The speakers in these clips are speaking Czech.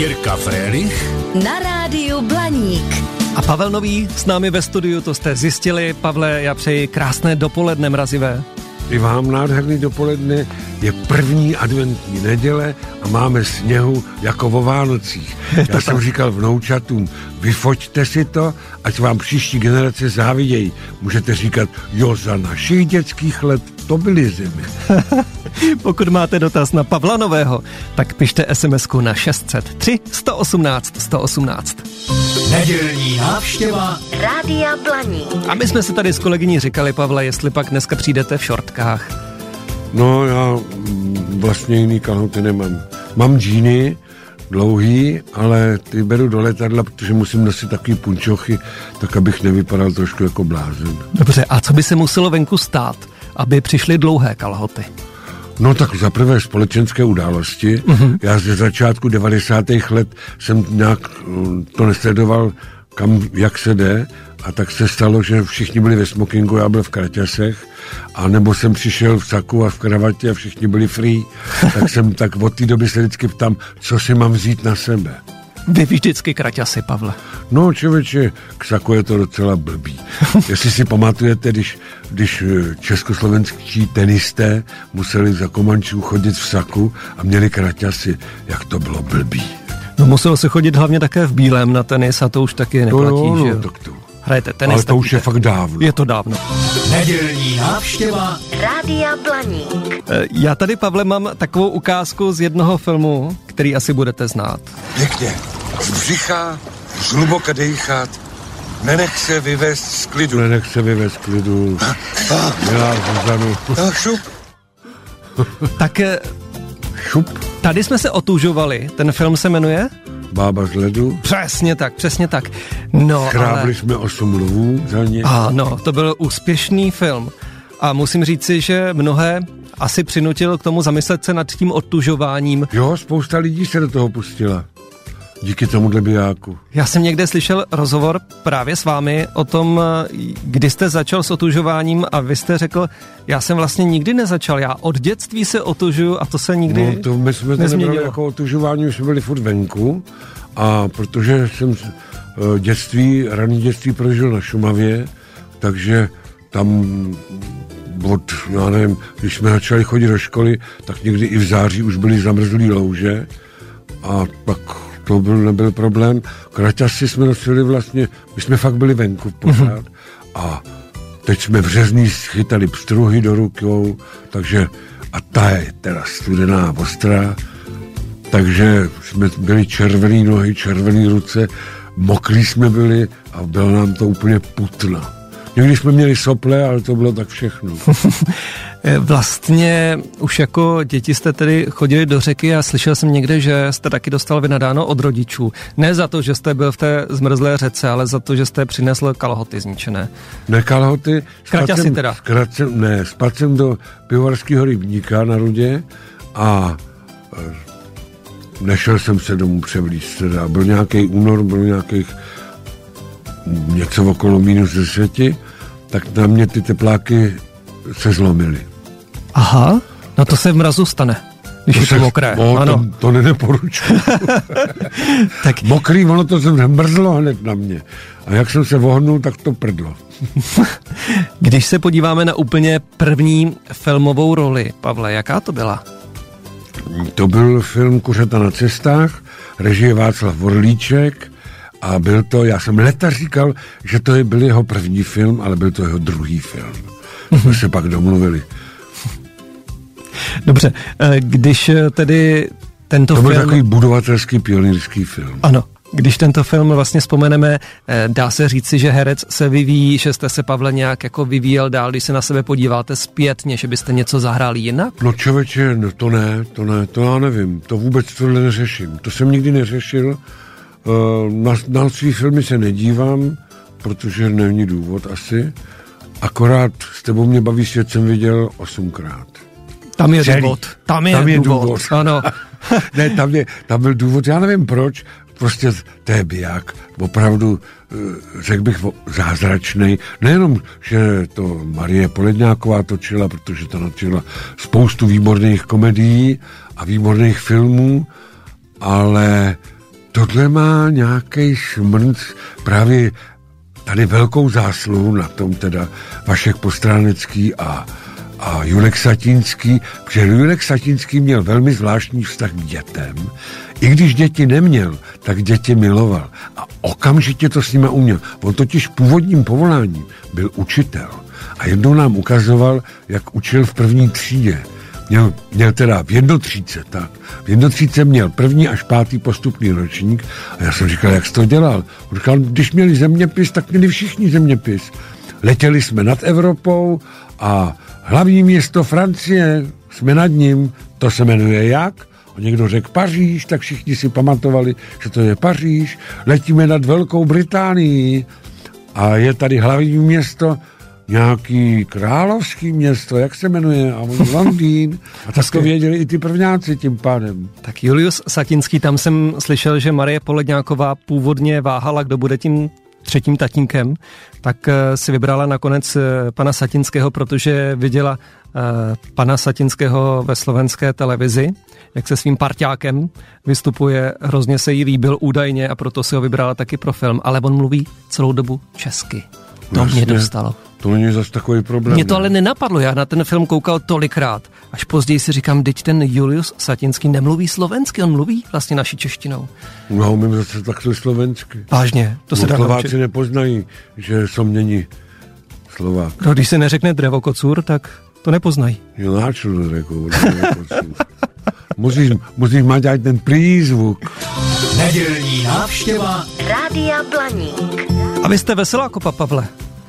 Jirka Frélich na rádiu Blaník. A Pavel Nový s námi ve studiu, to jste zjistili. Pavle, já přeji krásné dopoledne mrazivé. I vám nádherný dopoledne, je první adventní neděle a máme sněhu jako vo Vánocích. Já jsem říkal vnoučatům, vyfoťte si to, ať vám příští generace závidějí. Můžete říkat, jo, za našich dětských let to byly zimy. Pokud máte dotaz na Pavla Nového, tak pište sms na 603 118 118. Nedělní návštěva Rádia Blaník. A my jsme se tady s kolegyní říkali, Pavle, jestli pak dneska přijdete v šortkách. No, já vlastně jiný kalhoty nemám. Mám džíny, dlouhý, ale ty beru do letadla, protože musím nosit takový punčochy, tak abych nevypadal trošku jako blázen. Dobře, a co by se muselo venku stát, aby přišly dlouhé kalhoty? No tak za prvé společenské události. Mm-hmm. Já ze začátku 90. let jsem nějak mm, to nesledoval, kam, jak se jde, a tak se stalo, že všichni byli ve smokingu, já byl v kraťasech, a nebo jsem přišel v saku a v kravatě a všichni byli free, tak jsem tak od té doby se vždycky ptám, co si mám vzít na sebe. Vy vždycky kraťasy, Pavle. No, člověče, k saku je to docela blbý. Jestli si pamatujete, když, když eh, československí tenisté museli za Komančů chodit v saku a měli kraťasy, jak to bylo blbý. No muselo se chodit hlavně také v bílém na tenis a to už taky neplatí, no, že no, jo? tak to. Hrajete tenis, Ale to už je fakt dávno. Je to dávno. Nedělní návštěva Rádia Blaník. E, Já tady, Pavle, mám takovou ukázku z jednoho filmu, který asi budete znát. Pěkně. Z břicha, zhluboka dejchat, nenech se vyvést z klidu. Nenech se vyvést klidu. Milá Zuzanu. A šup. Tak e, Šup. tady jsme se otužovali. Ten film se jmenuje? Bába z ledu. Přesně tak, přesně tak. No, Chrábli ale... jsme osm lvů za ně. Ano, to byl úspěšný film. A musím říci, že mnohé asi přinutil k tomu zamyslet se nad tím otužováním. Jo, spousta lidí se do toho pustila. Díky tomuhle bijáku. Já jsem někde slyšel rozhovor právě s vámi o tom, kdy jste začal s otužováním a vy jste řekl, já jsem vlastně nikdy nezačal, já od dětství se otužuju a to se nikdy No, to my jsme to nebrali nezměnilo. jako otužování, už jsme byli furt venku. A protože jsem eh, dětství, raný dětství prožil na Šumavě, takže tam od, já nevím, když jsme začali chodit do školy, tak někdy i v září už byly zamrzlý louže a pak to byl, nebyl problém. Kraťasy jsme nosili vlastně, my jsme fakt byli venku pořád a teď jsme v řezní schytali pstruhy do rukou, takže a ta je teda studená, ostrá, takže jsme byli červený nohy, červený ruce, mokrý jsme byli a bylo nám to úplně putno. Někdy jsme měli sople, ale to bylo tak všechno. Vlastně už jako děti jste tedy chodili do řeky a slyšel jsem někde, že jste taky dostal vynadáno od rodičů. Ne za to, že jste byl v té zmrzlé řece, ale za to, že jste přinesl kalhoty zničené. Ne kalhoty. Kraťasy teda. jsem- ne, spadl jsem do pivovarského rybníka na rudě a eh, nešel jsem se domů převlíct. Teda. Byl nějaký únor, byl nějakých něco okolo minus deseti, tak na mě ty tepláky se zlomily. Aha, no to se v mrazu stane, když je to se- mokré. No, ano. To, to nedoporučuji. Tak Mokrý, ono to se mrzlo hned na mě. A jak jsem se vohnul, tak to prdlo. když se podíváme na úplně první filmovou roli, Pavle, jaká to byla? To byl film Kuřata na cestách, režie Václav Vorlíček a byl to, já jsem leta říkal, že to je- byl jeho první film, ale byl to jeho druhý film. Jsme se pak domluvili. Dobře, eh, když eh, tedy tento To byl film... takový budovatelský pionýrský film. Ano, když tento film vlastně vzpomeneme, eh, dá se říci, že herec se vyvíjí, že jste se, Pavle, nějak jako vyvíjel dál, když se na sebe podíváte zpětně, že byste něco zahráli jinak? No člověče, no to ne, to ne, to já nevím, to vůbec tohle neřeším. To jsem nikdy neřešil, na, na svý filmy se nedívám, protože není důvod asi. Akorát s tebou mě baví svět jsem viděl osmkrát. Tam je Celý. důvod. Tam je, Tam je důvod. důvod. Ano. ne, tam, je, tam byl důvod, já nevím proč, prostě to je biják, opravdu, eh, řekl bych, zázračný. Nejenom, že to Marie Poledňáková točila, protože to natočila spoustu výborných komedií a výborných filmů, ale tohle má nějaký šmrnc právě tady velkou zásluhu na tom teda Vašek Postránecký a, a Julek Satinský, protože Julek Satinský měl velmi zvláštní vztah k dětem. I když děti neměl, tak děti miloval. A okamžitě to s nimi uměl. On totiž původním povoláním byl učitel. A jednou nám ukazoval, jak učil v první třídě. Měl, měl teda v jednotříce, tak. V jednotříce měl první až pátý postupný ročník a já jsem říkal, jak jsi to dělal. On říkal, když měli zeměpis, tak měli všichni zeměpis. Letěli jsme nad Evropou a hlavní město Francie, jsme nad ním, to se jmenuje jak? Někdo řekl Paříž, tak všichni si pamatovali, že to je Paříž. Letíme nad Velkou Británii a je tady hlavní město nějaký královský město, jak se jmenuje, a on Londýn. A tak to věděli i ty prvňáci tím pádem. Tak Julius Satinský, tam jsem slyšel, že Marie Poledňáková původně váhala, kdo bude tím třetím tatínkem, tak eh, si vybrala nakonec eh, pana Satinského, protože viděla eh, pana Satinského ve slovenské televizi, jak se svým parťákem vystupuje, hrozně se jí líbil údajně a proto si ho vybrala taky pro film, ale on mluví celou dobu česky. To Jasně. mě dostalo. To není zase takový problém. Mě to ne? ale nenapadlo, já na ten film koukal tolikrát. Až později si říkám, teď ten Julius Satinský nemluví slovensky, on mluví vlastně naší češtinou. No, umím zase takhle slovensky. Vážně, to se No, dá Slováci naučit. nepoznají, že som není Slovák. No, když se neřekne drevokocur, tak to nepoznají. Junáču řekl. Musíš, musíš mať aj ten prízvuk. Nedělní návštěva Rádia Blaník. A vy jste veselá kopa, Pavle.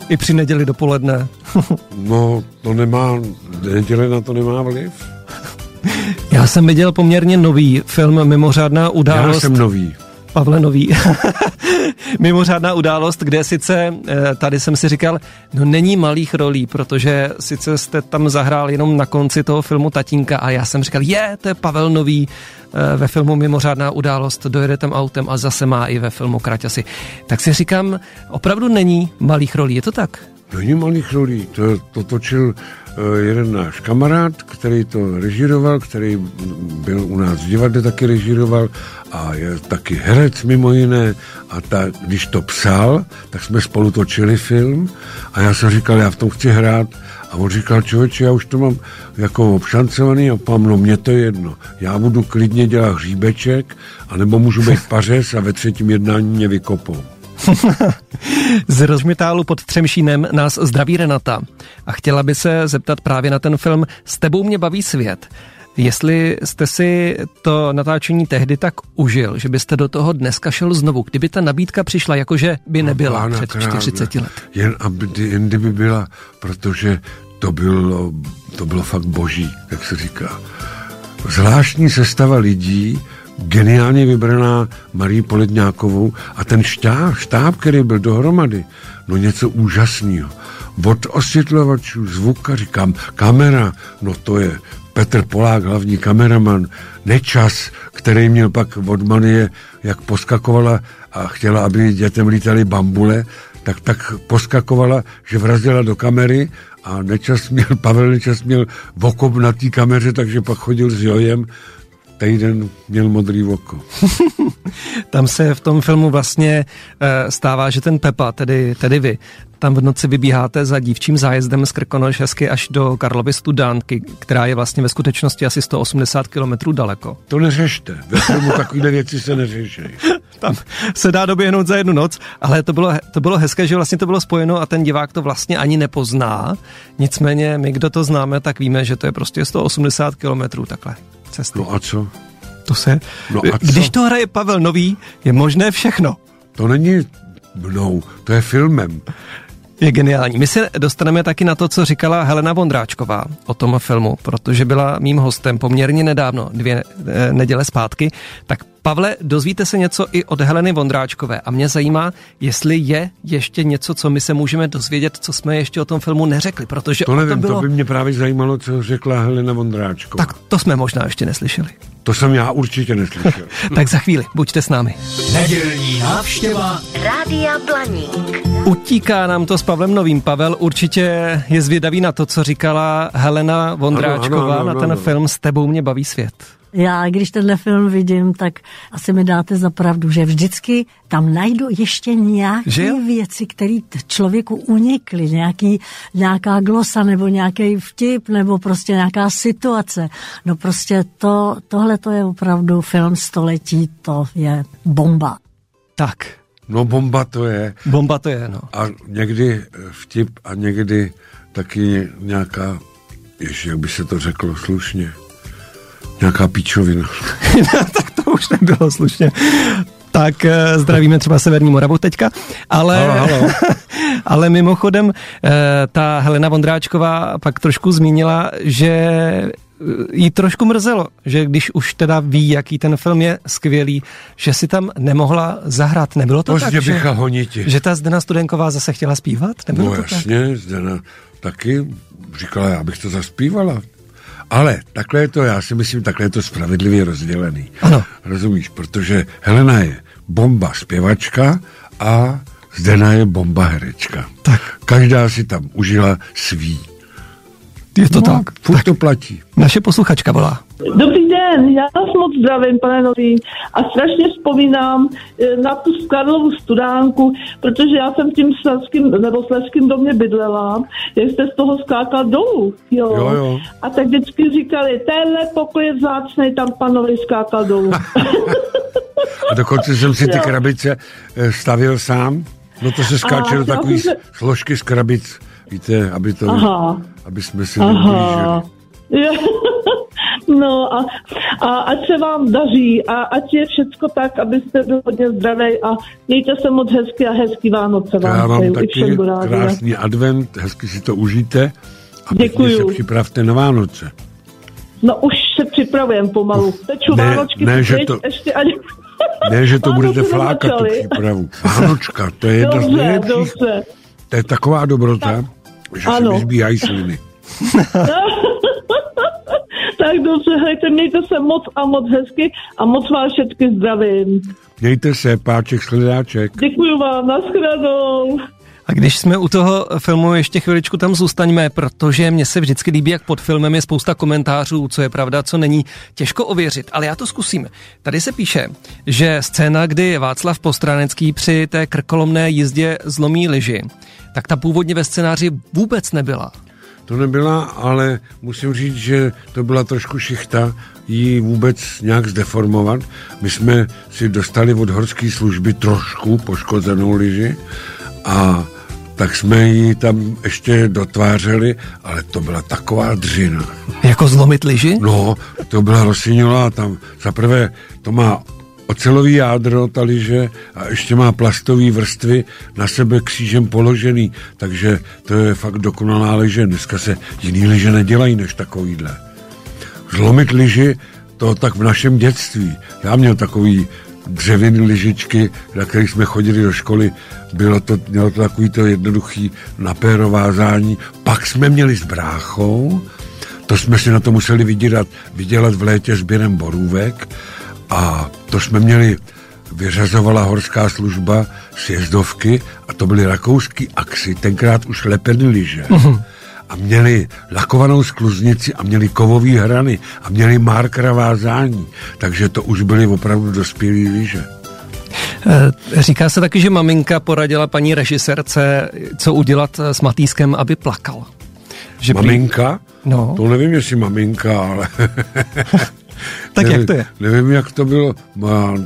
I při neděli dopoledne. No, to nemá, neděle na to nemá vliv. Já jsem viděl poměrně nový film Mimořádná Já událost. jsem nový. Pavle Nový. Mimořádná událost, kde sice eh, tady jsem si říkal, no není malých rolí, protože sice jste tam zahrál jenom na konci toho filmu Tatínka a já jsem říkal, je, to je Pavel Nový eh, ve filmu Mimořádná událost, dojede tam autem a zase má i ve filmu Kraťasy. Tak si říkám, opravdu není malých rolí, je to tak? Není malých rolí. To, to točil jeden náš kamarád, který to režíroval, který byl u nás v divadle taky režíroval a je taky herec mimo jiné. A ta, když to psal, tak jsme spolu točili film a já jsem říkal, já v tom chci hrát. A on říkal, člověče, já už to mám jako obšancovaný a pám, no mě to je jedno. Já budu klidně dělat hříbeček, anebo můžu být pařez a ve třetím jednání mě vykopou. Z rozmitálu pod Třemšínem nás zdraví Renata a chtěla by se zeptat právě na ten film S tebou mě baví svět. Jestli jste si to natáčení tehdy tak užil, že byste do toho dneska šel znovu, kdyby ta nabídka přišla, jakože by nebyla Pána před krále, 40 let. Jen, aby, jen kdyby byla, protože to bylo, to bylo fakt boží, jak se říká. Zvláštní sestava lidí, geniálně vybraná Marí Poledňákovou a ten štáb, štáb, který byl dohromady, no něco úžasného. Od osvětlovačů, zvuka, říkám, kamera, no to je Petr Polák, hlavní kameraman, Nečas, který měl pak od Manie, jak poskakovala a chtěla, aby dětem lítali bambule, tak tak poskakovala, že vrazila do kamery a Nečas měl, Pavel Nečas měl vokop na té kameře, takže pak chodil s Jojem, týden měl modrý oko. Tam se v tom filmu vlastně eh, stává, že ten Pepa, tedy, tedy vy, tam v noci vybíháte za dívčím zájezdem z Krkonošesky až do Karlovy Studánky, která je vlastně ve skutečnosti asi 180 kilometrů daleko. To neřešte. Ve filmu takovýhle věci se neřeší. Tam se dá doběhnout za jednu noc, ale to bylo, to bylo hezké, že vlastně to bylo spojeno a ten divák to vlastně ani nepozná. Nicméně my, kdo to známe, tak víme, že to je prostě 180 kilometrů takhle cesty. No a co? To se, No a co? když to hraje Pavel Nový, je možné všechno. To není mnou, to je filmem. Je geniální. My se dostaneme taky na to, co říkala Helena Vondráčková o tom filmu, protože byla mým hostem poměrně nedávno, dvě eh, neděle zpátky. Tak Pavle, dozvíte se něco i od Heleny Vondráčkové a mě zajímá, jestli je ještě něco, co my se můžeme dozvědět, co jsme ještě o tom filmu neřekli, protože To nevím, to bylo... to by mě právě zajímalo, co řekla Helena Vondráčková. Tak to jsme možná ještě neslyšeli. To jsem já určitě neslyšel. tak za chvíli, buďte s námi. Nedělní návštěva Rádia Blaník. Utíká nám to s Pavlem Novým. Pavel určitě je zvědavý na to, co říkala Helena Vondráčková Ano, ano, ano, na ten ano. film S tebou mě baví svět. Já, když tenhle film vidím, tak asi mi dáte za pravdu, že vždycky tam najdu ještě nějaké věci, které člověku unikly, nějaký, nějaká glosa nebo nějaký vtip nebo prostě nějaká situace. No prostě to, tohle to je opravdu film století, to je bomba. Tak. No bomba to je. Bomba to je, no. A někdy vtip a někdy taky nějaká, ještě jak by se to řeklo slušně, nějaká píčovina. tak to už nebylo slušně. Tak eh, zdravíme třeba Severní Moravu teďka, ale, Halo, halo. ale mimochodem eh, ta Helena Vondráčková pak trošku zmínila, že eh, jí trošku mrzelo, že když už teda ví, jaký ten film je skvělý, že si tam nemohla zahrát. Nebylo to Pozdě tak, že, honiti. že ta Zdena Studenková zase chtěla zpívat? Nebylo No to tak? jasně, Zdena taky říkala, já bych to zaspívala. Ale takhle je to, já si myslím, takhle je to spravedlivě rozdělený. Ano. Rozumíš, protože Helena je bomba zpěvačka a Zdena je bomba herečka. Tak. Každá si tam užila svý. Je to no, tak. Furt to platí. Naše posluchačka volá. Dobrý den, já vás moc zdravím, pane Nový. A strašně vzpomínám eh, na tu Karlovu studánku, protože já jsem v tím sleským, nebo sleským domě bydlela, jak jste z toho skákal dolů. Jo. Jo, jo. A tak vždycky říkali, tenhle pokoj je vzácnej, tam pan Nový skákal dolů. A dokonce jsem si ty Jo. krabice eh, stavil sám. No to se skáče A do se- složky z krabic, víte, aby to, Aha. aby jsme si Aha. No a, a ať se vám daří a ať je všecko tak, abyste byl hodně zdravý a mějte se moc hezky a hezký Vánoce Já vám vám přeju i taky krásný advent, hezky si to užijte a Děkuju. se připravte na Vánoce. No už se připravujem pomalu. Teču Ne, Vánočky, ne, že to- ještě ani... Ne, že to budete flákat tu přípravu. Vánočka, to je jedna z nejlepších. To je taková dobrota, že se Ano. mi zbíhají sliny. Tak dobře, hejte, mějte se moc a moc hezky a moc vás všetky zdravím. Mějte se, páček, sledáček. Děkuji vám, nashledanou. A když jsme u toho filmu, ještě chviličku tam zůstaňme, protože mně se vždycky líbí, jak pod filmem je spousta komentářů, co je pravda, co není. Těžko ověřit, ale já to zkusím. Tady se píše, že scéna, kdy Václav Postranecký při té krkolomné jízdě zlomí lyži, tak ta původně ve scénáři vůbec nebyla. To nebyla, ale musím říct, že to byla trošku šichta ji vůbec nějak zdeformovat. My jsme si dostali od horské služby trošku poškozenou lyži a tak jsme ji tam ještě dotvářeli, ale to byla taková dřina. Jako zlomit lyži? No, to byla Rossignolá, tam zaprvé to má ocelový jádro, ta liže, a ještě má plastové vrstvy na sebe křížem položený, takže to je fakt dokonalá liže. Dneska se jiný liže nedělají než takovýhle. Zlomit liži, to tak v našem dětství. Já měl takový dřevěný lyžičky, na kterých jsme chodili do školy, bylo to, mělo to takový to jednoduchý napérovázání. Pak jsme měli s bráchou, to jsme si na to museli vydělat, vydělat v létě sběrem borůvek a to jsme měli, vyřazovala horská služba sjezdovky a to byly rakouský axy, tenkrát už lepený lyže. A měli lakovanou skluznici a měli kovové hrany a měli markera vázání. Takže to už byly opravdu dospělý lyže. Eh, Říká se taky, že maminka poradila paní režisérce, co udělat eh, s Matýskem, aby plakal. Že prý- Maminka? No. To nevím, jestli maminka, ale... Tak nevím, jak to je? Nevím, jak to bylo.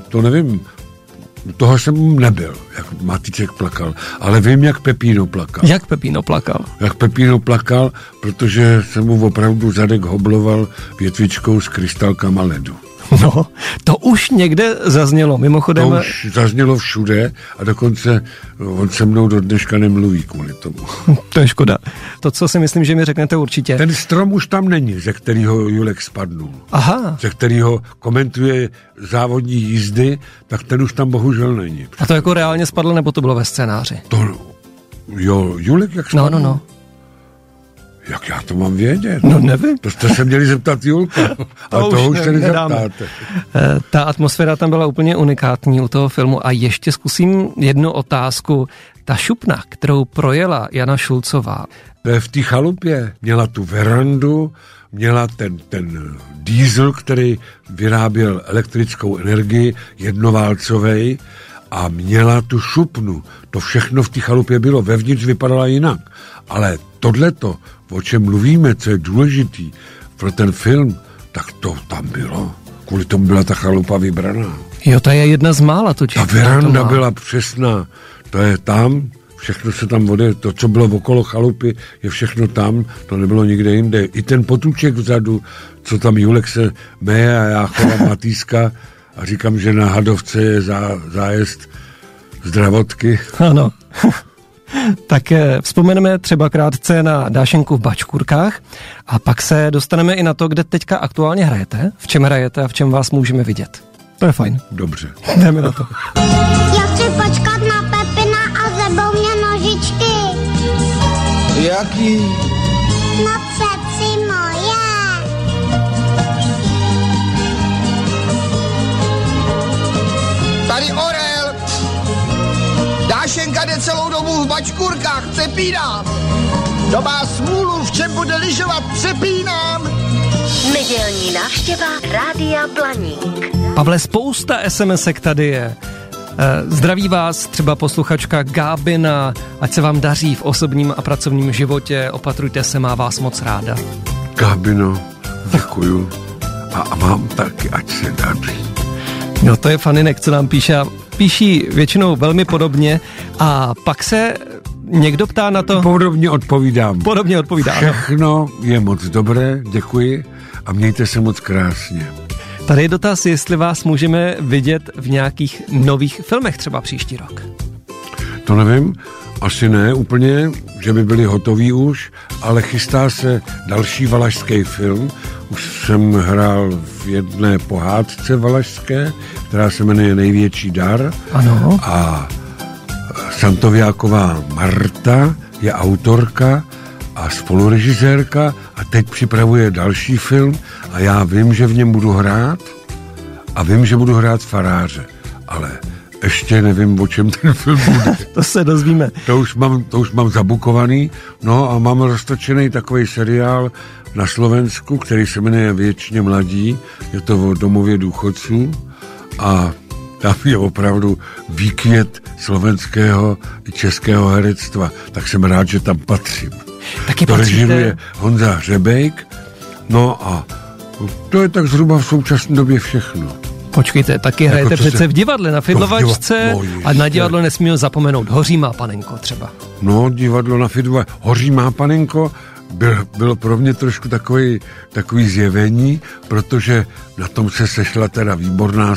To nevím. Toho jsem nebyl, jak Matíček plakal. Ale vím, jak Pepíno plakal. Jak Pepíno plakal? Jak Pepíno plakal, protože jsem mu opravdu zadek hobloval větvičkou s krystalkama ledu. No, to už někde zaznělo. Mimochodem, To už zaznělo všude a dokonce on se mnou do dneška nemluví kvůli tomu. to je škoda. To, co si myslím, že mi řeknete určitě. Ten strom už tam není, ze kterého Julek spadnul. Aha, ze kterého komentuje závodní jízdy, tak ten už tam bohužel není. a to jako reálně spadlo, nebo to bylo ve scénáři? To, jo, Julek, jak No, spadl? no, no. Jak já to mám vědět? No, nevím. To jste se měli zeptat Julka, už to už se nezeptáte. Eh, Ta atmosféra tam byla úplně unikátní u toho filmu. A ještě zkusím jednu otázku. Ta šupna, kterou projela Jana Šulcová, v té chalupě. Měla tu verandu, měla ten, ten diesel, který vyráběl elektrickou energii, jednoválcovej, a měla tu šupnu. To všechno v té chalupě bylo. Vevnitř vypadala jinak. Ale tohleto, o čem mluvíme, co je důležitý pro ten film, tak to tam bylo. Kvůli tomu byla ta chalupa vybraná. Jo, to je jedna z mála totiž. Ta veranda byla přesná. To je tam, všechno se tam vode, to, co bylo okolo chalupy, je všechno tam, to nebylo nikde jinde. I ten potůček vzadu, co tam Julek se meje a já chovám Matýska a říkám, že na Hadovce je zá, zájezd zdravotky. Ano. tak eh, vzpomeneme třeba krátce na Dášenku v Bačkurkách a pak se dostaneme i na to, kde teďka aktuálně hrajete, v čem hrajete a v čem vás můžeme vidět. To je fajn. Dobře. Jdeme na to. Já chci počkat na Pepina a zebou mě nožičky. Jaký? No přeci Jde celou dobu v bačkurkách, přepínám. To má smůlu, v čem bude lyžovat, přepínám. Nedělní návštěva Rádia Blaník. Pavle, spousta SMSek tady je. Eh, Zdraví vás třeba posluchačka Gábina, ať se vám daří v osobním a pracovním životě, opatrujte se, má vás moc ráda. Gábino, děkuju. A, a vám taky, ať se daří. No to je faninek, co nám píše. a Píší většinou velmi podobně a pak se někdo ptá na to... Podobně odpovídám. Podobně odpovídá, ano. Všechno je moc dobré, děkuji a mějte se moc krásně. Tady je dotaz, jestli vás můžeme vidět v nějakých nových filmech třeba příští rok. To nevím, asi ne úplně, že by byli hotoví už, ale chystá se další valašský film. Už jsem hrál v jedné pohádce valašské, která se jmenuje Největší dar. Ano. A Santoviáková Marta je autorka a spolurežisérka a teď připravuje další film a já vím, že v něm budu hrát a vím, že budu hrát faráře, ale ještě nevím, o čem ten film bude. To se dozvíme. To už mám, to už mám zabukovaný, no a mám roztočený takový seriál na Slovensku, který se jmenuje Věčně mladí, je to o domově důchodců a tam je opravdu výkvět slovenského i českého herectva, tak jsem rád, že tam patřím. Taky To režiruje Honza Hřebejk, no a to je tak zhruba v současné době všechno. Počkejte, taky hrajete co se- přece v divadle na Fidlovačce No, diva- no, a na divadlo nesmíme zapomenout Hoří má panenko třeba. No, divadlo na Fidva. Hoří má panenko byl, bylo pro mě trošku takový, takový zjevení, protože na tom se sešla teda výborná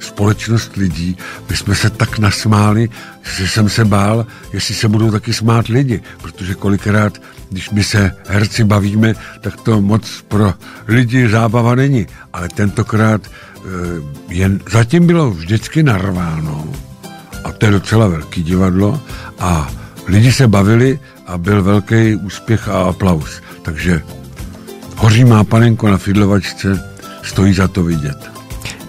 společnost lidí. My jsme se tak nasmáli, že jsem se bál, jestli se budou taky smát lidi, protože kolikrát, když my se herci bavíme, tak to moc pro lidi zábava není. Ale tentokrát jen, zatím bylo vždycky narváno a to je docela velký divadlo a lidi se bavili a byl velký úspěch a aplaus. Takže Hoří má panenko na Fidlovačce, stojí za to vidět.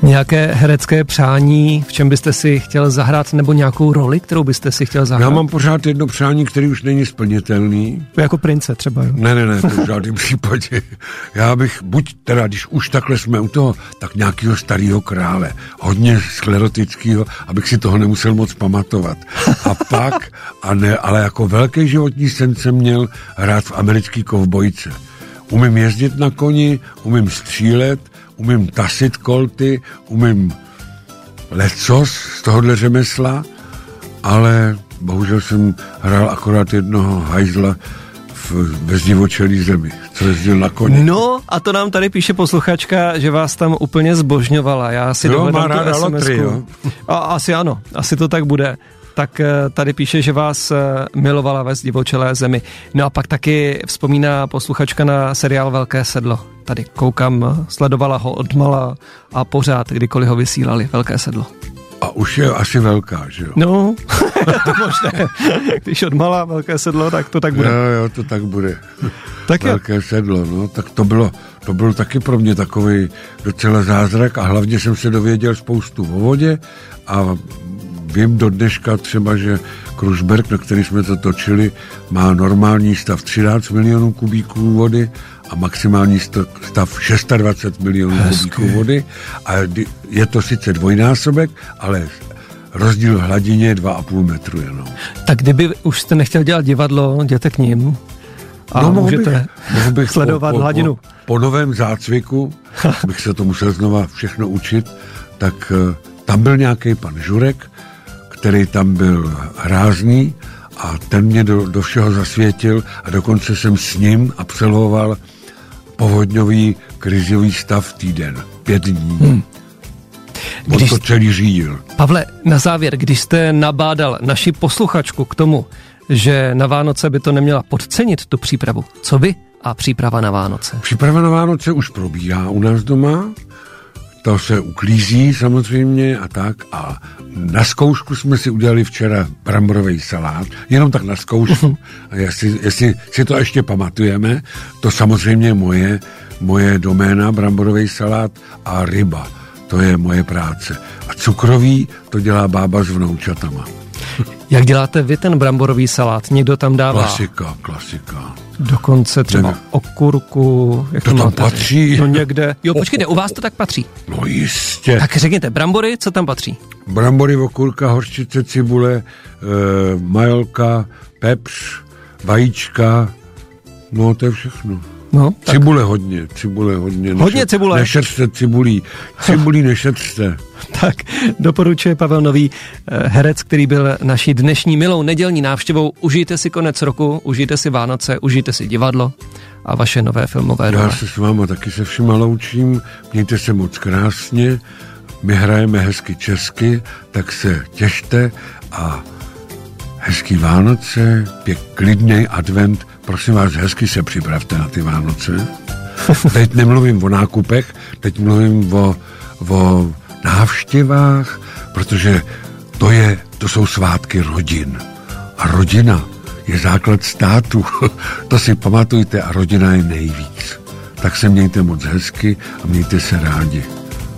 Nějaké herecké přání, v čem byste si chtěl zahrát, nebo nějakou roli, kterou byste si chtěl zahrát? Já mám pořád jedno přání, který už není splnitelný. Jako prince třeba, jo? Ne, ne, ne, to v žádném případě. Já bych, buď teda, když už takhle jsme u toho, tak nějakého starého krále, hodně sklerotického, abych si toho nemusel moc pamatovat. A pak, a ne, ale jako velký životní sen jsem měl hrát v americký kovbojce. Umím jezdit na koni, umím střílet, umím tasit kolty, umím lecos z tohohle řemesla, ale bohužel jsem hrál akorát jednoho hajzla v, ve zdivočelý zemi, co jezdil na koni. No a to nám tady píše posluchačka, že vás tam úplně zbožňovala. Já si Jo, dohledám má tu ráda SMS-ku. lotry, jo. A, asi ano, asi to tak bude. Tak eh, tady píše, že vás eh, milovala ve zdivočelé zemi. No a pak taky vzpomíná posluchačka na seriál Velké sedlo. Tady koukám, sledovala ho odmala a pořád, kdykoliv ho vysílali, Velké sedlo. A už je asi velká, že jo? No, to možné. Když odmala Velké sedlo, tak to tak bude. Jo, jo, to tak bude. Tak jo. Velké sedlo, no, tak to bylo, to bylo taky pro mě takový docela zázrak a hlavně jsem se dověděl spoustu o vodě a vím do dneška třeba, že Krušberg, na který jsme to točili, má normální stav 13 milionů kubíků vody a maximální stav 620 milionů kubíků vody a je to sice dvojnásobek, ale rozdíl v hladině je 2,5 metru jenom. Tak kdyby už jste nechtěl dělat divadlo, jděte k ním a no, můžete bych, mohl bych sledovat po, po, hladinu. Po, po novém zácviku bych se to musel znova všechno učit, tak uh, tam byl nějaký pan Žurek, který tam byl hrázný a ten mě do, do všeho zasvětil a dokonce jsem s ním absolvoval povodňový krizový stav týden, pět dní. Hmm. Když... On to celý řídil. Pavle, na závěr, když jste nabádal naši posluchačku k tomu, že na Vánoce by to neměla podcenit, tu přípravu, co vy a příprava na Vánoce? Příprava na Vánoce už probíhá u nás doma, to se uklízí samozřejmě a tak. A na zkoušku jsme si udělali včera bramborový salát, jenom tak na zkoušku. A jestli, jestli si to ještě pamatujeme, to samozřejmě moje, moje doména, bramborový salát a ryba. To je moje práce. A cukrový to dělá bába s vnoučatama. Jak děláte vy ten bramborový salát? Někdo tam dává? Klasika, klasika. Dokonce třeba okurku. Jak to, to tam patří. No někde. Jo, počkejte, u vás to tak patří. No jistě. Tak řekněte, brambory, co tam patří? Brambory, okurka, horčice, cibule, e, majolka, pepř, vajíčka, no to je všechno. No, tak. Cibule hodně, cibule hodně. Hodně neše, cibule. Nešetřte cibulí, cibulí nešetřte. tak, doporučuje Pavel Nový, eh, herec, který byl naší dnešní milou nedělní návštěvou. Užijte si konec roku, užijte si Vánoce, užijte si divadlo a vaše nové filmové Já se s váma taky se všema loučím, mějte se moc krásně, my hrajeme hezky česky, tak se těšte a hezký Vánoce, pěk klidný advent, prosím vás, hezky se připravte na ty Vánoce. Teď nemluvím o nákupech, teď mluvím o, o návštěvách, protože to, je, to jsou svátky rodin. A rodina je základ státu. to si pamatujte a rodina je nejvíc. Tak se mějte moc hezky a mějte se rádi.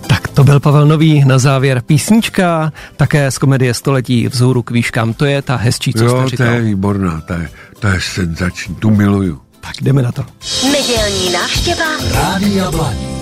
Tak to byl Pavel Nový na závěr písnička, také z komedie Století vzhůru k výškám. To je ta hezčí, co jo, jste říkal. to je výborná, to je, to je senzační, tu miluju. Tak jdeme na to. Nedělní návštěva Rádia Blaní.